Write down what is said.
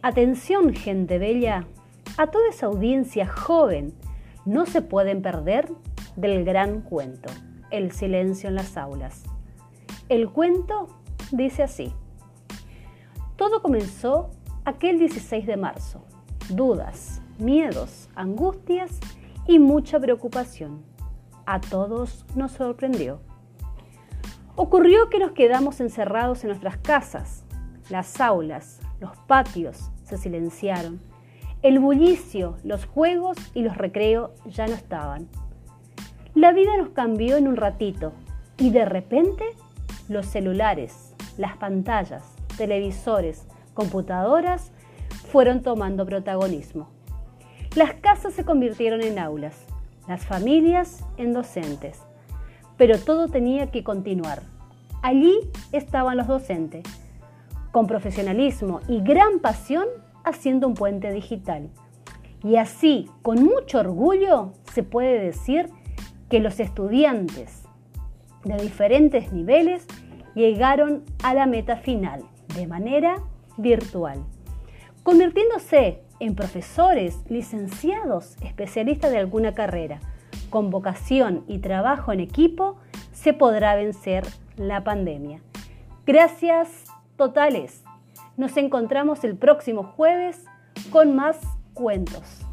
Atención, gente bella, a toda esa audiencia joven, no se pueden perder del gran cuento, El silencio en las aulas. El cuento dice así. Todo comenzó aquel 16 de marzo. Dudas, miedos, angustias y mucha preocupación. A todos nos sorprendió. Ocurrió que nos quedamos encerrados en nuestras casas. Las aulas, los patios se silenciaron. El bullicio, los juegos y los recreos ya no estaban. La vida nos cambió en un ratito y de repente los celulares, las pantallas, televisores, computadoras fueron tomando protagonismo. Las casas se convirtieron en aulas, las familias en docentes, pero todo tenía que continuar. Allí estaban los docentes, con profesionalismo y gran pasión haciendo un puente digital. Y así, con mucho orgullo, se puede decir que los estudiantes de diferentes niveles llegaron a la meta final de manera virtual, convirtiéndose en profesores, licenciados, especialistas de alguna carrera. Con vocación y trabajo en equipo se podrá vencer la pandemia. Gracias totales. Nos encontramos el próximo jueves con más cuentos.